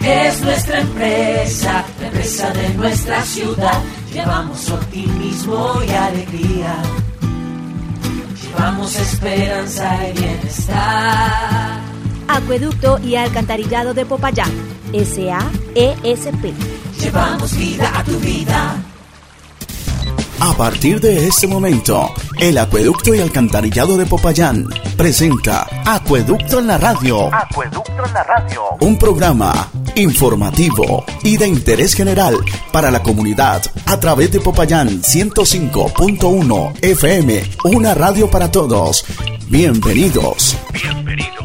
Es nuestra empresa, la empresa de nuestra ciudad. Llevamos optimismo y alegría. Llevamos esperanza y bienestar. Acueducto y Alcantarillado de Popayán, SAESP. Llevamos vida a tu vida. A partir de este momento, el Acueducto y Alcantarillado de Popayán presenta Acueducto en la Radio. Acueducto en la radio. Un programa informativo y de interés general para la comunidad a través de Popayán 105.1 FM, una radio para todos. Bienvenidos. Bienvenidos.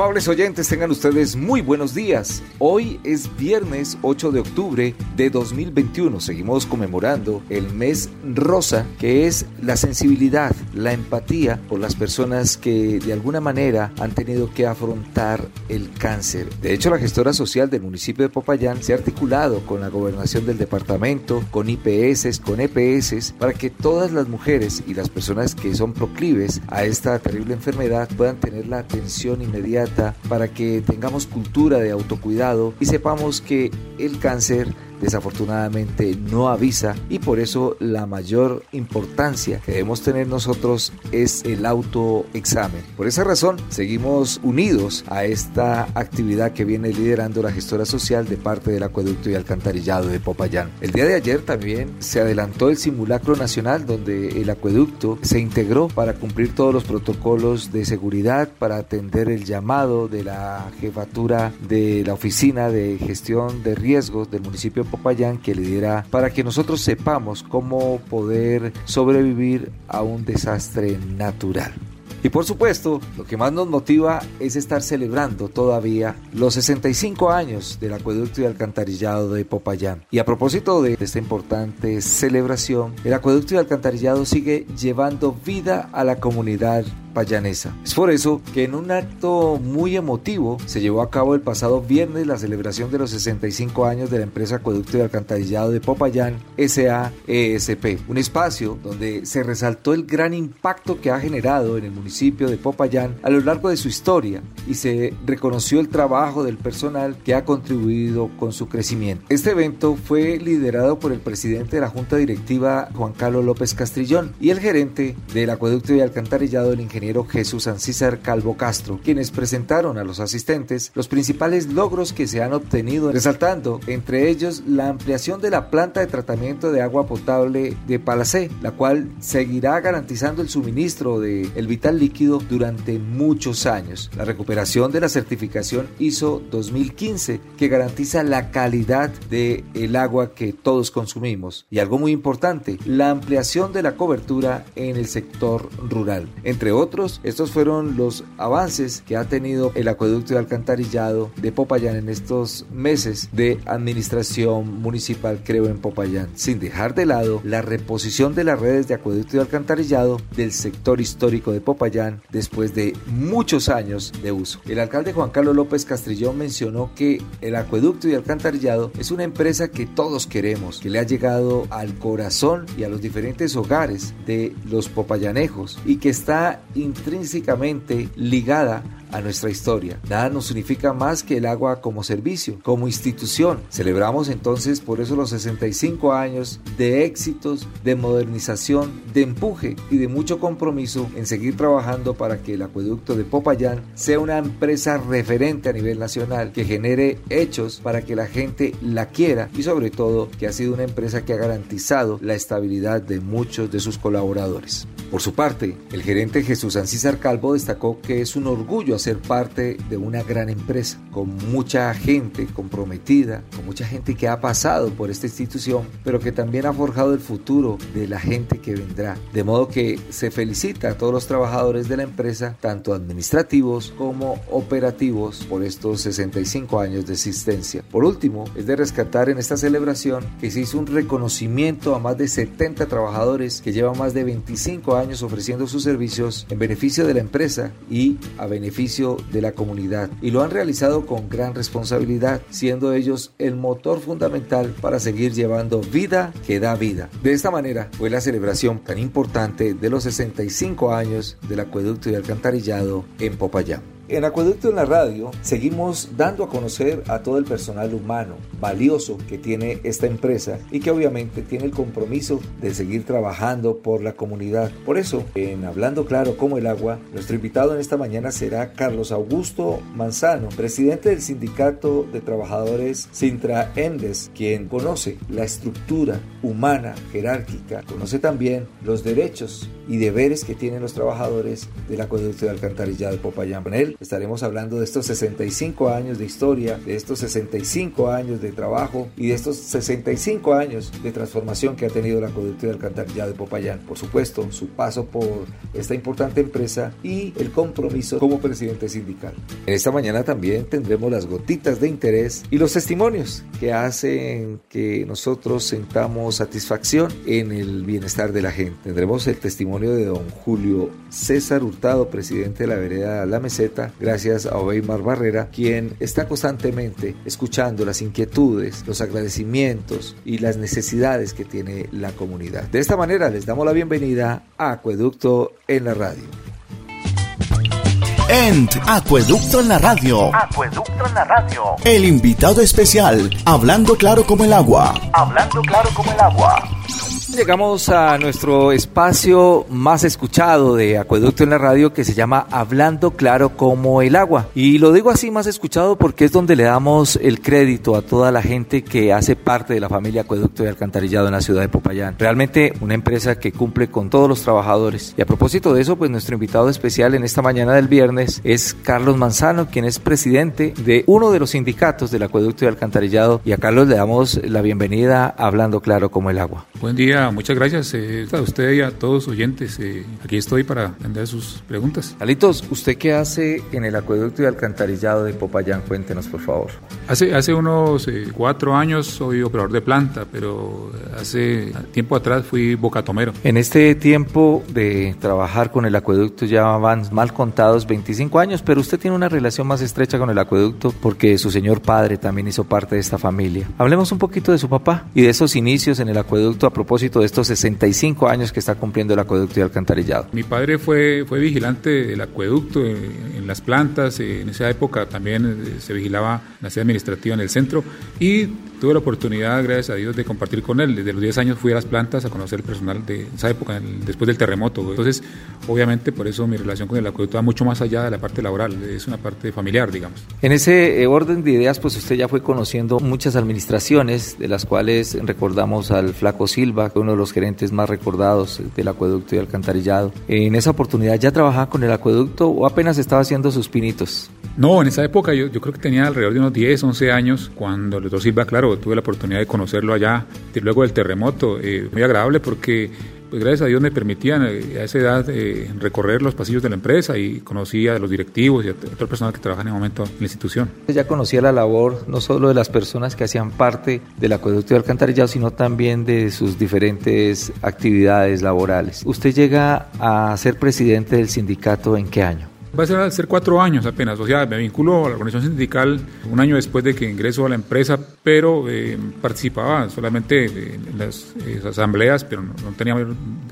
Amables oyentes, tengan ustedes muy buenos días. Hoy es viernes 8 de octubre de 2021. Seguimos conmemorando el mes rosa, que es la sensibilidad, la empatía por las personas que de alguna manera han tenido que afrontar el cáncer. De hecho, la gestora social del municipio de Popayán se ha articulado con la gobernación del departamento, con IPS, con EPS, para que todas las mujeres y las personas que son proclives a esta terrible enfermedad puedan tener la atención inmediata para que tengamos cultura de autocuidado y sepamos que el cáncer desafortunadamente no avisa y por eso la mayor importancia que debemos tener nosotros es el autoexamen. Por esa razón seguimos unidos a esta actividad que viene liderando la gestora social de parte del acueducto y alcantarillado de Popayán. El día de ayer también se adelantó el simulacro nacional donde el acueducto se integró para cumplir todos los protocolos de seguridad para atender el llamado de la jefatura de la oficina de gestión de riesgos del municipio Popayán que lidera para que nosotros sepamos cómo poder sobrevivir a un desastre natural. Y por supuesto, lo que más nos motiva es estar celebrando todavía los 65 años del acueducto y alcantarillado de Popayán. Y a propósito de esta importante celebración, el acueducto y alcantarillado sigue llevando vida a la comunidad payanesa. Es por eso que en un acto muy emotivo se llevó a cabo el pasado viernes la celebración de los 65 años de la empresa Acueducto y Alcantarillado de Popayán SAESP, un espacio donde se resaltó el gran impacto que ha generado en el municipio de Popayán a lo largo de su historia y se reconoció el trabajo del personal que ha contribuido con su crecimiento. Este evento fue liderado por el presidente de la Junta Directiva Juan Carlos López Castrillón y el gerente del Acueducto y Alcantarillado el ingeniero Jesús Ancísar Calvo Castro, quienes presentaron a los asistentes los principales logros que se han obtenido, resaltando entre ellos la ampliación de la planta de tratamiento de agua potable de Palacé, la cual seguirá garantizando el suministro de el vital líquido durante muchos años. La recuperación de la certificación ISO 2015 que garantiza la calidad del el agua que todos consumimos y algo muy importante, la ampliación de la cobertura en el sector rural. Entre otros, estos fueron los avances que ha tenido el acueducto de alcantarillado de Popayán en estos meses de administración municipal, creo, en Popayán, sin dejar de lado la reposición de las redes de acueducto y alcantarillado del sector histórico de Popayán después de muchos años de uso. El alcalde Juan Carlos López Castrillón mencionó que el acueducto y alcantarillado es una empresa que todos queremos, que le ha llegado al corazón y a los diferentes hogares de los popayanejos y que está intrínsecamente ligada a nuestra historia. Nada nos significa más que el agua como servicio, como institución. Celebramos entonces por eso los 65 años de éxitos, de modernización, de empuje y de mucho compromiso en seguir trabajando para que el acueducto de Popayán sea una empresa referente a nivel nacional, que genere hechos para que la gente la quiera y sobre todo que ha sido una empresa que ha garantizado la estabilidad de muchos de sus colaboradores. Por su parte, el gerente Jesús Ancísar Calvo destacó que es un orgullo ser parte de una gran empresa, con mucha gente comprometida, con mucha gente que ha pasado por esta institución, pero que también ha forjado el futuro de la gente que vendrá. De modo que se felicita a todos los trabajadores de la empresa, tanto administrativos como operativos, por estos 65 años de existencia. Por último, es de rescatar en esta celebración que se hizo un reconocimiento a más de 70 trabajadores que llevan más de 25 años ofreciendo sus servicios en beneficio de la empresa y a beneficio de la comunidad y lo han realizado con gran responsabilidad, siendo ellos el motor fundamental para seguir llevando vida que da vida. De esta manera fue la celebración tan importante de los 65 años del acueducto y alcantarillado en Popayán. En Acueducto en la Radio seguimos dando a conocer a todo el personal humano valioso que tiene esta empresa y que obviamente tiene el compromiso de seguir trabajando por la comunidad. Por eso, en Hablando Claro como el Agua, nuestro invitado en esta mañana será Carlos Augusto Manzano, presidente del Sindicato de Trabajadores Sintra Endes, quien conoce la estructura humana jerárquica, conoce también los derechos y deberes que tienen los trabajadores del acueducto de alcantarillado de Popayán. Él estaremos hablando de estos 65 años de historia, de estos 65 años de trabajo y de estos 65 años de transformación que ha tenido el acueducto de alcantarillado de Popayán. Por supuesto, su paso por esta importante empresa y el compromiso como presidente sindical. En esta mañana también tendremos las gotitas de interés y los testimonios que hacen que nosotros sentamos satisfacción en el bienestar de la gente. Tendremos el testimonio de don Julio César Hurtado, presidente de la vereda La Meseta, gracias a Obeymar Barrera, quien está constantemente escuchando las inquietudes, los agradecimientos y las necesidades que tiene la comunidad. De esta manera les damos la bienvenida a Acueducto en la radio. ENT Acueducto en la radio. Acueducto en la radio. El invitado especial, hablando claro como el agua. Hablando claro como el agua. Llegamos a nuestro espacio más escuchado de Acueducto en la radio que se llama Hablando claro como el agua. Y lo digo así más escuchado porque es donde le damos el crédito a toda la gente que hace parte de la familia Acueducto y Alcantarillado en la ciudad de Popayán. Realmente una empresa que cumple con todos los trabajadores. Y a propósito de eso, pues nuestro invitado especial en esta mañana del viernes es Carlos Manzano, quien es presidente de uno de los sindicatos del Acueducto y Alcantarillado. Y a Carlos le damos la bienvenida a Hablando claro como el agua. Buen día muchas gracias eh, a usted y a todos los oyentes. Eh, aquí estoy para atender sus preguntas. Alitos, ¿usted qué hace en el acueducto y alcantarillado de Popayán? Cuéntenos, por favor. Hace, hace unos eh, cuatro años soy operador de planta, pero hace tiempo atrás fui bocatomero. En este tiempo de trabajar con el acueducto ya van mal contados 25 años, pero usted tiene una relación más estrecha con el acueducto porque su señor padre también hizo parte de esta familia. Hablemos un poquito de su papá y de esos inicios en el acueducto a propósito de estos 65 años que está cumpliendo el acueducto y alcantarillado? Mi padre fue, fue vigilante del acueducto en, en las plantas, en esa época también eh, se vigilaba la sede administrativa en el centro y tuve la oportunidad, gracias a Dios, de compartir con él. Desde los 10 años fui a las plantas a conocer el personal de esa época, después del terremoto. Entonces, obviamente, por eso mi relación con el acueducto va mucho más allá de la parte laboral, es una parte familiar, digamos. En ese eh, orden de ideas, pues usted ya fue conociendo muchas administraciones, de las cuales recordamos al Flaco Silva, uno de los gerentes más recordados del acueducto y alcantarillado. En esa oportunidad, ¿ya trabajaba con el acueducto o apenas estaba haciendo sus pinitos? No, en esa época yo, yo creo que tenía alrededor de unos 10, 11 años cuando el doctor Silva, claro, tuve la oportunidad de conocerlo allá, luego del terremoto. Eh, muy agradable porque pues gracias a Dios me permitían eh, a esa edad eh, recorrer los pasillos de la empresa y conocía a los directivos y a todo el personal que trabaja en el momento en la institución. Ya conocía la labor no solo de las personas que hacían parte del acueducto de alcantarillado, sino también de sus diferentes actividades laborales. ¿Usted llega a ser presidente del sindicato en qué año? Va a ser, cuatro años apenas, o sea, me vinculo a la organización sindical un año después de que ingreso a la empresa, pero eh, participaba solamente en las, eh, asambleas, pero no, tenía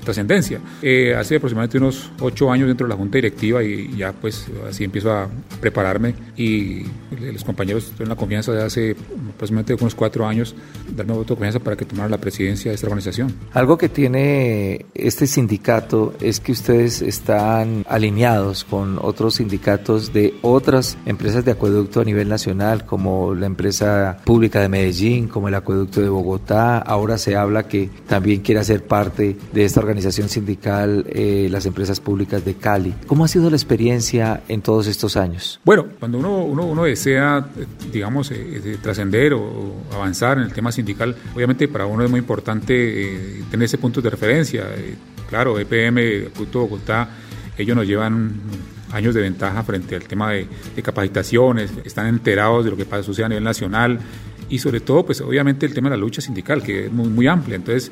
trascendencia. Eh, hace aproximadamente unos ocho años dentro de la junta directiva y ya pues así empiezo a prepararme y los compañeros tienen la confianza de hace aproximadamente unos cuatro años darme voto de confianza para que tomara la presidencia de esta organización. Algo que tiene este sindicato es que ustedes están alineados con otros sindicatos de otras empresas de acueducto a nivel nacional, como la empresa pública de Medellín, como el acueducto de Bogotá. Ahora se habla que también quiere hacer parte de esta organización sindical eh, las empresas públicas de Cali. ¿Cómo ha sido la experiencia en todos estos años? Bueno, cuando uno, uno, uno desea, digamos, eh, trascender o avanzar en el tema sindical, obviamente para uno es muy importante eh, tener ese punto de referencia. claro, EPM, Acueducto Bogotá, ellos nos llevan años de ventaja frente al tema de, capacitaciones, están enterados de lo que pasa, sucede a nivel nacional y sobre todo, pues obviamente el tema de la lucha sindical, que es muy, muy amplia. Entonces,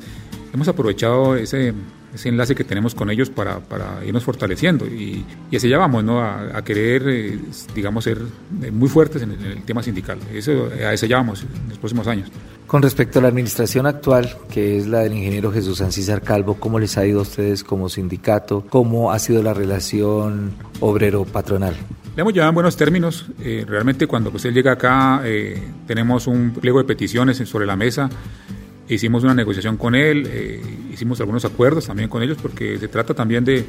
hemos aprovechado ese, ese enlace que tenemos con ellos para, irnos fortaleciendo y, y así ya vamos, ¿no? A, querer, eh, digamos, ser muy fuertes en el, tema sindical. Eso, a ese ya vamos en los próximos años. Con respecto a la administración actual, que es la del ingeniero Jesús Ancísar Calvo, ¿cómo les ha ido a ustedes como sindicato? ¿Cómo ha sido la relación obrero-patronal? Le hemos llevado en buenos términos. Eh, realmente cuando él llega acá eh, tenemos un pliego de peticiones sobre la mesa. Hicimos una negociación con él, eh, hicimos algunos acuerdos también con ellos porque se trata también de,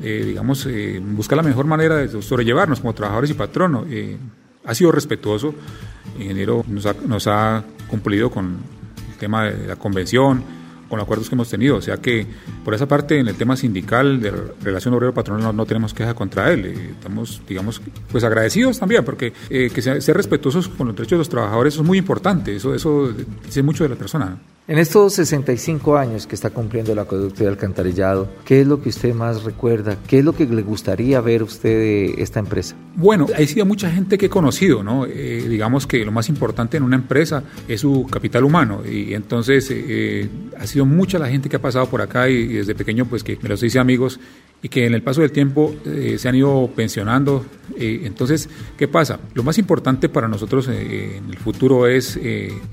digamos, buscar la mejor manera de sobrellevarnos como trabajadores y patronos. Ha sido respetuoso, el ingeniero nos ha, nos ha cumplido con el tema de la convención, con los acuerdos que hemos tenido. O sea que por esa parte, en el tema sindical de relación obrero-patronal, no, tenemos queja contra él. Eh, estamos, digamos, pues agradecidos también, porque eh, que ser respetuosos con los derechos de los trabajadores es muy importante. Eso, eso dice mucho de la persona. En estos 65 años que está cumpliendo el acueducto de alcantarillado, ¿qué es lo que usted más recuerda? ¿Qué es lo que le gustaría ver usted de esta empresa? Bueno, hay sido mucha gente que he conocido, ¿no? Eh, digamos que lo más importante en una empresa es su capital humano y entonces eh, ha sido mucha la gente que ha pasado por acá y, desde pequeño pues que me los hice amigos y que en el paso del tiempo eh, se han ido pensionando. entonces, ¿qué pasa? Lo más importante para nosotros en el futuro es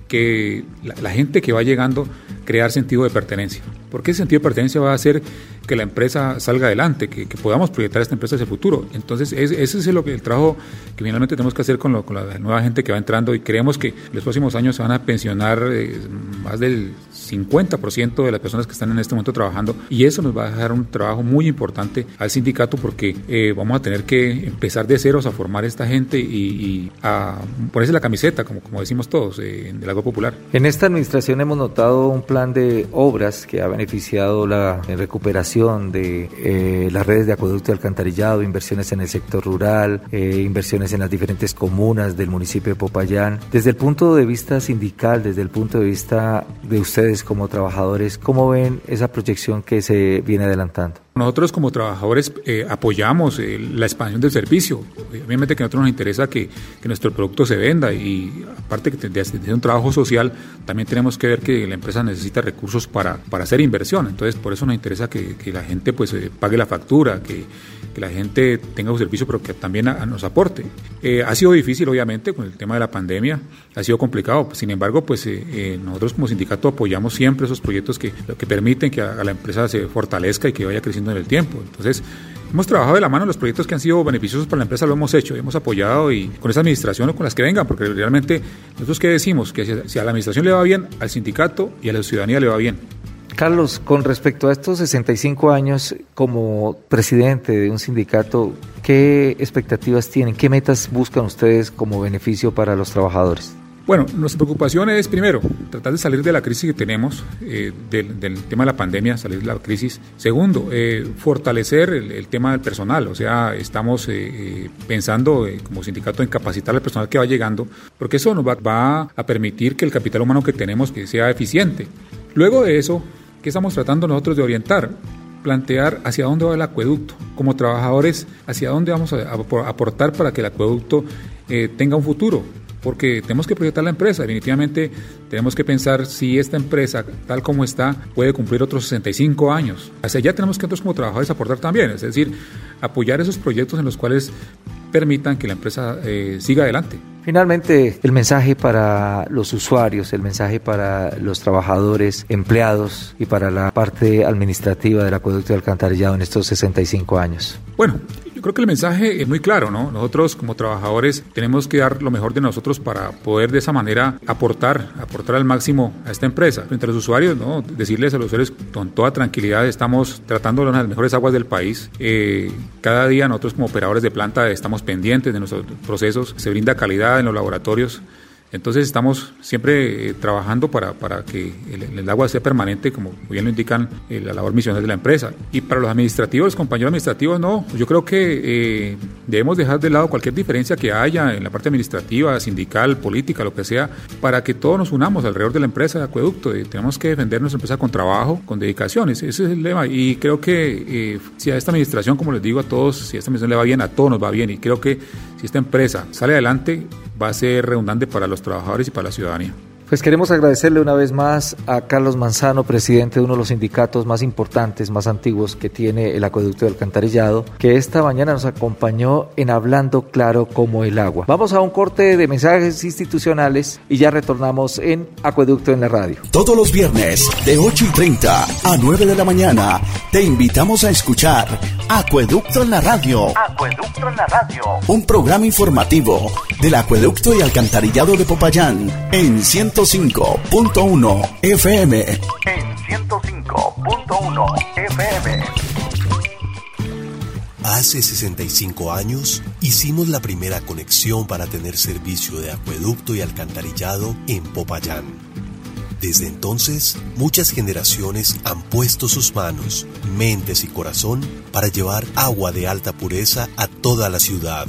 que la gente que va llegando crear sentido de pertenencia porque ese sentido de pertenencia va a hacer que la empresa salga adelante, que, podamos proyectar esta empresa hacia el futuro. Entonces, ese es lo que, el trabajo que finalmente tenemos que hacer con, la nueva gente que va entrando y creemos que en los próximos años se van a pensionar eh, más del 50% de las personas que están en este momento trabajando y eso nos va a dejar un trabajo muy importante al sindicato porque eh, vamos a tener que empezar de ceros a formar esta gente y, a ponerse la camiseta, como, como decimos todos, eh, del agua popular. En esta administración hemos notado un plan de obras que ha beneficiado la recuperación de eh, las redes de acueducto y alcantarillado, inversiones en el sector rural, inversiones en las diferentes comunas del municipio de Popayán. Desde el punto de vista sindical, desde el punto de vista de ustedes como trabajadores, ¿cómo ven esa proyección que se viene adelantando? Nosotros como trabajadores eh, apoyamos eh, la expansión del servicio. Obviamente que a nosotros nos interesa que, nuestro producto se venda y aparte de, de, un trabajo social, también tenemos que ver que la empresa necesita recursos para, para hacer inversión. Entonces, por eso nos interesa que, la gente pues eh, pague la factura, que, la gente tenga un servicio, pero que también nos aporte. ha sido difícil, obviamente, con el tema de la pandemia, ha sido complicado. Sin embargo, pues nosotros como sindicato apoyamos siempre esos proyectos que, que permiten que a la empresa se fortalezca y que vaya creciendo en el tiempo. Entonces, hemos trabajado de la mano los proyectos que han sido beneficiosos para la empresa, lo hemos hecho, hemos apoyado y con esa administración o con las que vengan, porque realmente nosotros qué decimos, que si a la administración le va bien, al sindicato y a la ciudadanía le va bien. Carlos, con respecto a estos 65 años como presidente de un sindicato, ¿qué expectativas tienen? ¿Qué metas buscan ustedes como beneficio para los trabajadores? Bueno, nuestra preocupación es, primero, tratar de salir de la crisis que tenemos, eh, del, tema de la pandemia, salir de la crisis. Segundo, eh, fortalecer el, tema del personal, o sea, estamos eh, pensando como sindicato en capacitar al personal que va llegando, porque eso nos va, a permitir que el capital humano que tenemos que sea eficiente. Luego de eso, ¿qué estamos tratando nosotros de orientar? plantear hacia dónde va el acueducto, como trabajadores, hacia dónde vamos a aportar para que el acueducto tenga un futuro, porque tenemos que proyectar la empresa. Definitivamente tenemos que pensar si esta empresa, tal como está, puede cumplir otros 65 años. Hacia allá tenemos que nosotros como trabajadores aportar también, es decir, apoyar esos proyectos en los cuales permitan que la empresa eh, siga adelante. Finalmente, el mensaje para los usuarios, el mensaje para los trabajadores, empleados y para la parte administrativa del acueducto de alcantarillado en estos 65 años. Bueno, creo que el mensaje es muy claro, ¿no? Nosotros como trabajadores tenemos que dar lo mejor de nosotros para poder de esa manera aportar, aportar al máximo a esta empresa. Frente a los usuarios, ¿no? Decirles a los usuarios con toda tranquilidad, estamos tratando las mejores aguas del país. Eh, cada día nosotros como operadores de planta estamos pendientes de nuestros procesos, se brinda calidad en los laboratorios. Entonces estamos siempre eh, trabajando para, para que el, agua sea permanente, como bien lo indican eh, la labor misional de la empresa. Y para los administrativos, los compañeros administrativos, no. Yo creo que eh, debemos dejar de lado cualquier diferencia que haya en la parte administrativa, sindical, política, lo que sea, para que todos nos unamos alrededor de la empresa de acueducto. tenemos que defender nuestra empresa con trabajo, con dedicaciones. Ese es el lema. Y creo que si a esta administración, como les digo a todos, si a esta administración le va bien, a todos nos va bien. Y creo que si esta empresa sale adelante, va a ser redundante para los trabajadores y para la ciudadanía. Pues queremos agradecerle una vez más a Carlos Manzano, presidente de uno de los sindicatos más importantes, más antiguos que tiene el acueducto de alcantarillado, que esta mañana nos acompañó en Hablando Claro como el agua. Vamos a un corte de mensajes institucionales y ya retornamos en Acueducto en la radio. Todos los viernes de 8 y 30 a 9 de la mañana te invitamos a escuchar Acueducto en la radio. Acueducto en la radio. Un programa informativo del acueducto y alcantarillado de Popayán en 105.1 FM. En 105.1 FM. Hace 65 años hicimos la primera conexión para tener servicio de acueducto y alcantarillado en Popayán. Desde entonces, muchas generaciones han puesto sus manos, mentes y corazón para llevar agua de alta pureza a toda la ciudad.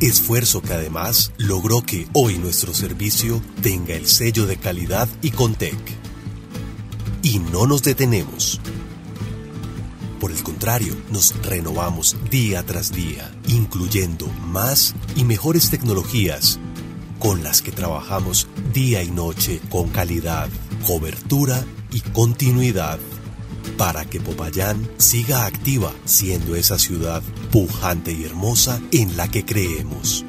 Esfuerzo que además logró que hoy nuestro servicio tenga el sello de calidad y Contec. Y no nos detenemos. Por el contrario, nos renovamos día tras día, incluyendo más y mejores tecnologías con las que trabajamos día y noche con calidad, cobertura y continuidad para que Popayán siga activa siendo esa ciudad pujante y hermosa en la que creemos.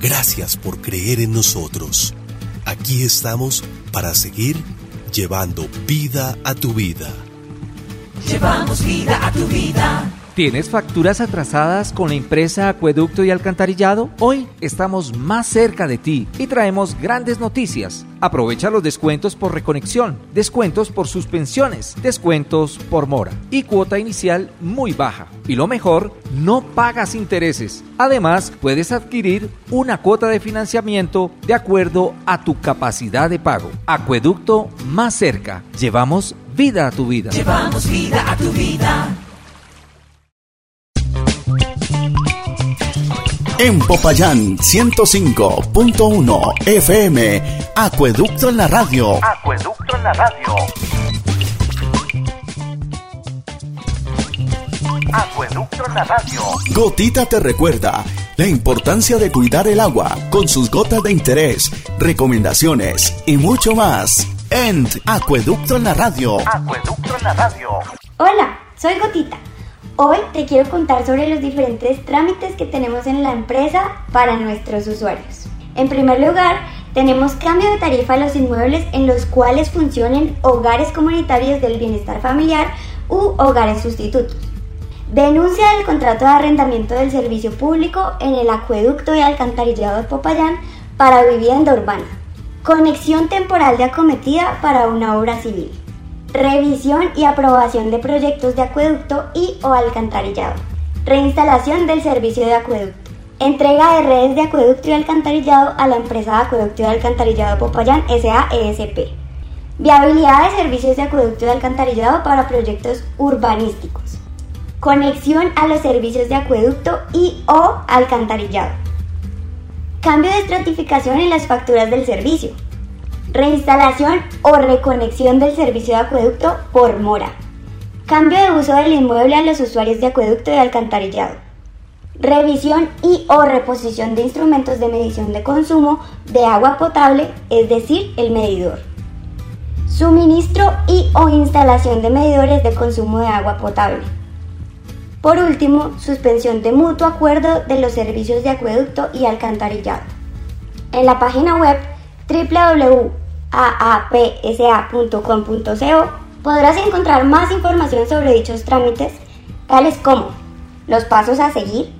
Gracias por creer en nosotros. Aquí estamos para seguir llevando vida a tu vida. Llevamos vida a tu vida. ¿Tienes facturas atrasadas con la empresa Acueducto y Alcantarillado? Hoy estamos más cerca de ti y traemos grandes noticias. Aprovecha los descuentos por reconexión, descuentos por suspensiones, descuentos por mora y cuota inicial muy baja. Y lo mejor, no pagas intereses. Además, puedes adquirir una cuota de financiamiento de acuerdo a tu capacidad de pago. Acueducto más cerca. Llevamos vida a tu vida. Llevamos vida a tu vida. En Popayán 105.1 FM, Acueducto en la radio. Acueducto en la radio. Acueducto en la radio. Gotita te recuerda la importancia de cuidar el agua con sus gotas de interés, recomendaciones y mucho más. En Acueducto en la radio. Acueducto en la radio. Hola, soy Gotita. Hoy te quiero contar sobre los diferentes trámites que tenemos en la empresa para nuestros usuarios. En primer lugar, tenemos cambio de tarifa a los inmuebles en los cuales funcionen hogares comunitarios del bienestar familiar u hogares sustitutos. Denuncia del contrato de arrendamiento del servicio público en el acueducto y alcantarillado de Popayán para vivienda urbana. Conexión temporal de acometida para una obra civil. Revisión y aprobación de proyectos de acueducto y o alcantarillado. Reinstalación del servicio de acueducto. Entrega de redes de acueducto y alcantarillado a la empresa de acueducto y alcantarillado Popayán SAESP. Viabilidad de servicios de acueducto y alcantarillado para proyectos urbanísticos. Conexión a los servicios de acueducto y o alcantarillado. Cambio de estratificación en las facturas del servicio. Reinstalación o reconexión del servicio de acueducto por mora. Cambio de uso del inmueble a los usuarios de acueducto y alcantarillado. Revisión y o reposición de instrumentos de medición de consumo de agua potable, es decir, el medidor. Suministro y o instalación de medidores de consumo de agua potable. Por último, suspensión de mutuo acuerdo de los servicios de acueducto y alcantarillado. En la página web www.aapsa.com.co podrás encontrar más información sobre dichos trámites, tales como los pasos a seguir,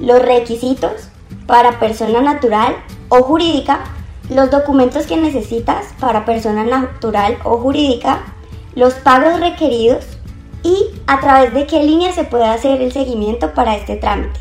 los requisitos para persona natural o jurídica, los documentos que necesitas para persona natural o jurídica, los pagos requeridos y a través de qué línea se puede hacer el seguimiento para este trámite.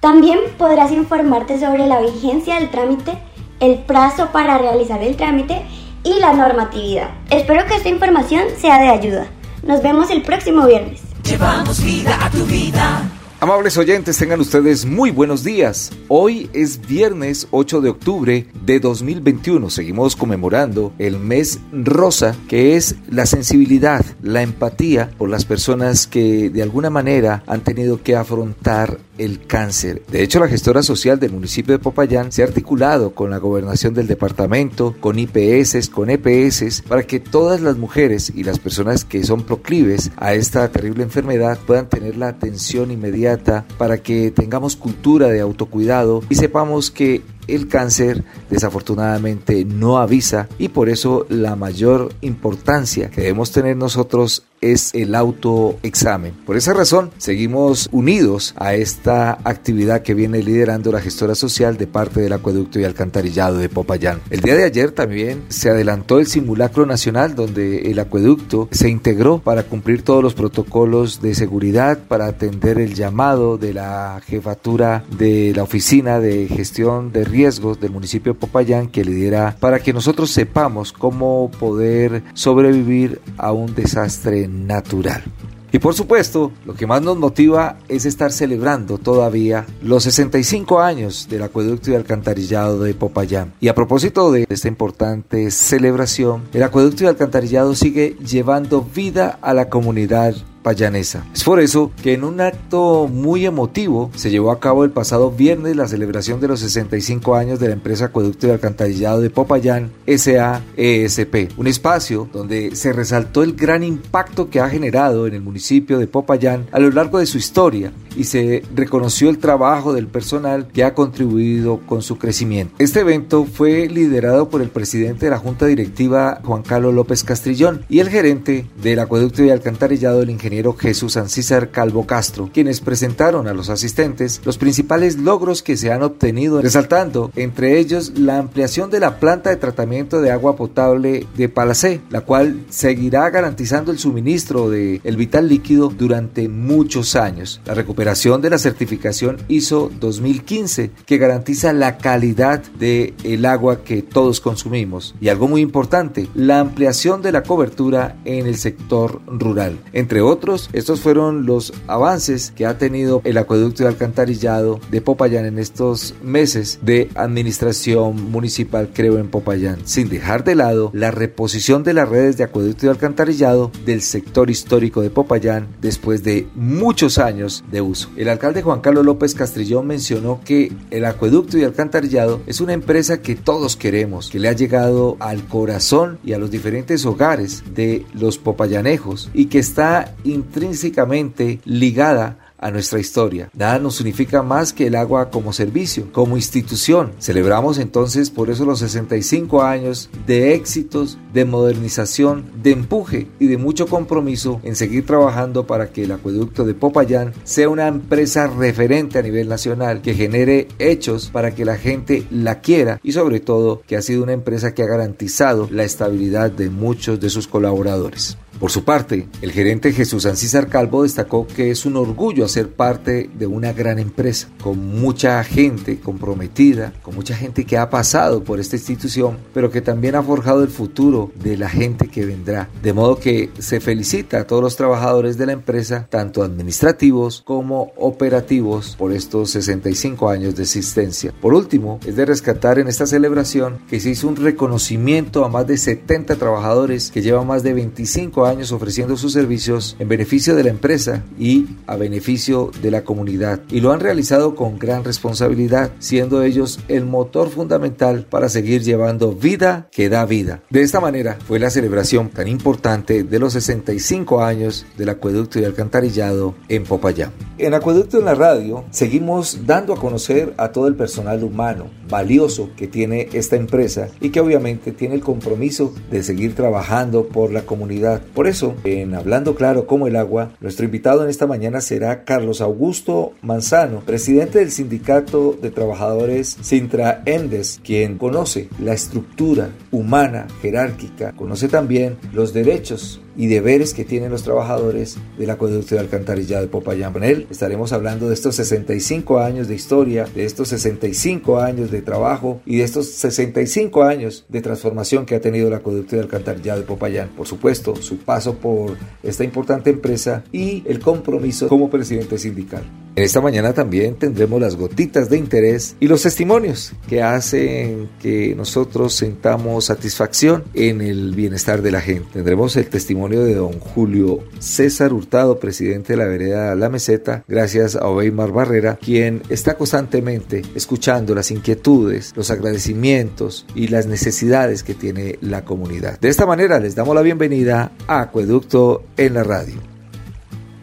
También podrás informarte sobre la vigencia del trámite, el plazo para realizar el trámite y la normatividad. Espero que esta información sea de ayuda. Nos vemos el próximo viernes. Llevamos vida a tu vida. Amables oyentes, tengan ustedes muy buenos días. Hoy es viernes 8 de octubre de 2021. Seguimos conmemorando el mes rosa, que es la sensibilidad, la empatía por las personas que de alguna manera han tenido que afrontar el cáncer. De hecho, la gestora social del municipio de Popayán se ha articulado con la gobernación del departamento, con IPS, con EPS, para que todas las mujeres y las personas que son proclives a esta terrible enfermedad puedan tener la atención inmediata para que tengamos cultura de autocuidado y sepamos que el cáncer desafortunadamente no avisa y por eso la mayor importancia que debemos tener nosotros es el autoexamen. Por esa razón, seguimos unidos a esta actividad que viene liderando la gestora social de parte del acueducto y alcantarillado de Popayán. El día de ayer también se adelantó el simulacro nacional donde el acueducto se integró para cumplir todos los protocolos de seguridad para atender el llamado de la jefatura de la oficina de gestión de del municipio de Popayán que lidera para que nosotros sepamos cómo poder sobrevivir a un desastre natural. Y por supuesto, lo que más nos motiva es estar celebrando todavía los 65 años del acueducto y alcantarillado de Popayán. Y a propósito de esta importante celebración, el acueducto y alcantarillado sigue llevando vida a la comunidad payanesa. Es por eso que en un acto muy emotivo se llevó a cabo el pasado viernes la celebración de los 65 años de la empresa Acueducto y Alcantarillado de Popayán SAESP, un espacio donde se resaltó el gran impacto que ha generado en el municipio de Popayán a lo largo de su historia y se reconoció el trabajo del personal que ha contribuido con su crecimiento. Este evento fue liderado por el presidente de la Junta Directiva Juan Carlos López Castrillón y el gerente del Acueducto y Alcantarillado el ingeniero Jesús Ancísar Calvo Castro, quienes presentaron a los asistentes los principales logros que se han obtenido, resaltando entre ellos la ampliación de la planta de tratamiento de agua potable de Palacé, la cual seguirá garantizando el suministro de el vital líquido durante muchos años. La recuperación de la certificación ISO 2015 que garantiza la calidad del el agua que todos consumimos y algo muy importante, la ampliación de la cobertura en el sector rural. Entre otros estos fueron los avances que ha tenido el acueducto de alcantarillado de Popayán en estos meses de administración municipal, creo, en Popayán, sin dejar de lado la reposición de las redes de acueducto y alcantarillado del sector histórico de Popayán después de muchos años de uso. El alcalde Juan Carlos López Castrillón mencionó que el acueducto y alcantarillado es una empresa que todos queremos, que le ha llegado al corazón y a los diferentes hogares de los popayanejos y que está intrínsecamente ligada a nuestra historia. Nada nos significa más que el agua como servicio, como institución. Celebramos entonces por eso los 65 años de éxitos, de modernización, de empuje y de mucho compromiso en seguir trabajando para que el acueducto de Popayán sea una empresa referente a nivel nacional, que genere hechos para que la gente la quiera y sobre todo que ha sido una empresa que ha garantizado la estabilidad de muchos de sus colaboradores. Por su parte, el gerente Jesús Ancísar Calvo destacó que es un orgullo ser parte de una gran empresa, con mucha gente comprometida, con mucha gente que ha pasado por esta institución, pero que también ha forjado el futuro de la gente que vendrá. De modo que se felicita a todos los trabajadores de la empresa, tanto administrativos como operativos, por estos 65 años de existencia. Por último, es de rescatar en esta celebración que se hizo un reconocimiento a más de 70 trabajadores que llevan más de 25 años ofreciendo sus servicios en beneficio de la empresa y a beneficio de la comunidad y lo han realizado con gran responsabilidad, siendo ellos el motor fundamental para seguir llevando vida que da vida. De esta manera fue la celebración tan importante de los 65 años del acueducto y alcantarillado en Popayán. En Acueducto en la Radio seguimos dando a conocer a todo el personal humano valioso que tiene esta empresa y que obviamente tiene el compromiso de seguir trabajando por la comunidad. Por eso, en Hablando Claro como el agua, nuestro invitado en esta mañana será Carlos Augusto Manzano, presidente del Sindicato de Trabajadores Sintra Endes, quien conoce la estructura humana, jerárquica, conoce también los derechos y deberes que tienen los trabajadores del acueducto de alcantarillado de Popayán. Con él estaremos hablando de estos 65 años de historia, de estos 65 años de trabajo y de estos 65 años de transformación que ha tenido el acueducto de alcantarillado de Popayán. Por supuesto, su paso por esta importante empresa y el compromiso como presidente sindical. En esta mañana también tendremos las gotitas de interés y los testimonios que hacen que nosotros sentamos satisfacción en el bienestar de la gente. Tendremos el testimonio de don Julio César Hurtado, presidente de la vereda La Meseta, gracias a Obeymar Barrera, quien está constantemente escuchando las inquietudes, los agradecimientos y las necesidades que tiene la comunidad. De esta manera les damos la bienvenida a Acueducto en la radio.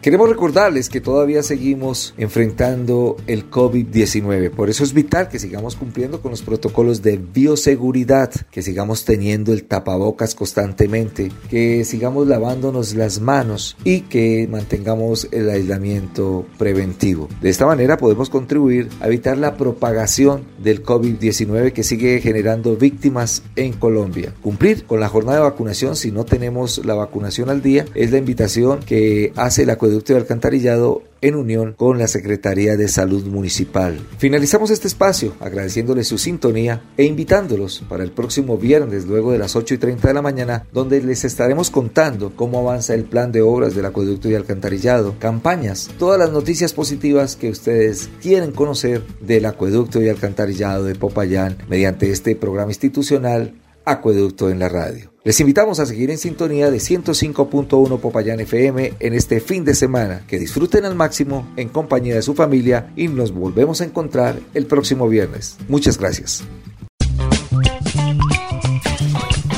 Queremos recordarles que todavía seguimos enfrentando el COVID-19, por eso es vital que sigamos cumpliendo con los protocolos de bioseguridad, que sigamos teniendo el tapabocas constantemente, que sigamos lavándonos las manos y que mantengamos el aislamiento preventivo. De esta manera podemos contribuir a evitar la propagación del COVID-19 que sigue generando víctimas en Colombia. Cumplir con la jornada de vacunación si no tenemos la vacunación al día es la invitación que hace la acueducto de alcantarillado en unión con la Secretaría de Salud Municipal. Finalizamos este espacio agradeciéndoles su sintonía e invitándolos para el próximo viernes luego de las 8 y 30 de la mañana donde les estaremos contando cómo avanza el plan de obras del acueducto y alcantarillado, campañas, todas las noticias positivas que ustedes quieren conocer del acueducto y alcantarillado de Popayán mediante este programa institucional Acueducto en la radio. Les invitamos a seguir en sintonía de 105.1 Popayán FM en este fin de semana. Que disfruten al máximo en compañía de su familia y nos volvemos a encontrar el próximo viernes. Muchas gracias.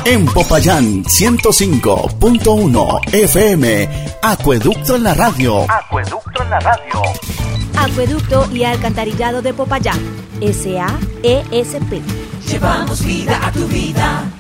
En Popayán 105.1 FM, Acueducto en la radio. Acueducto en la radio. Acueducto y Alcantarillado de Popayán, SAESP. Llevamos vida a tu vida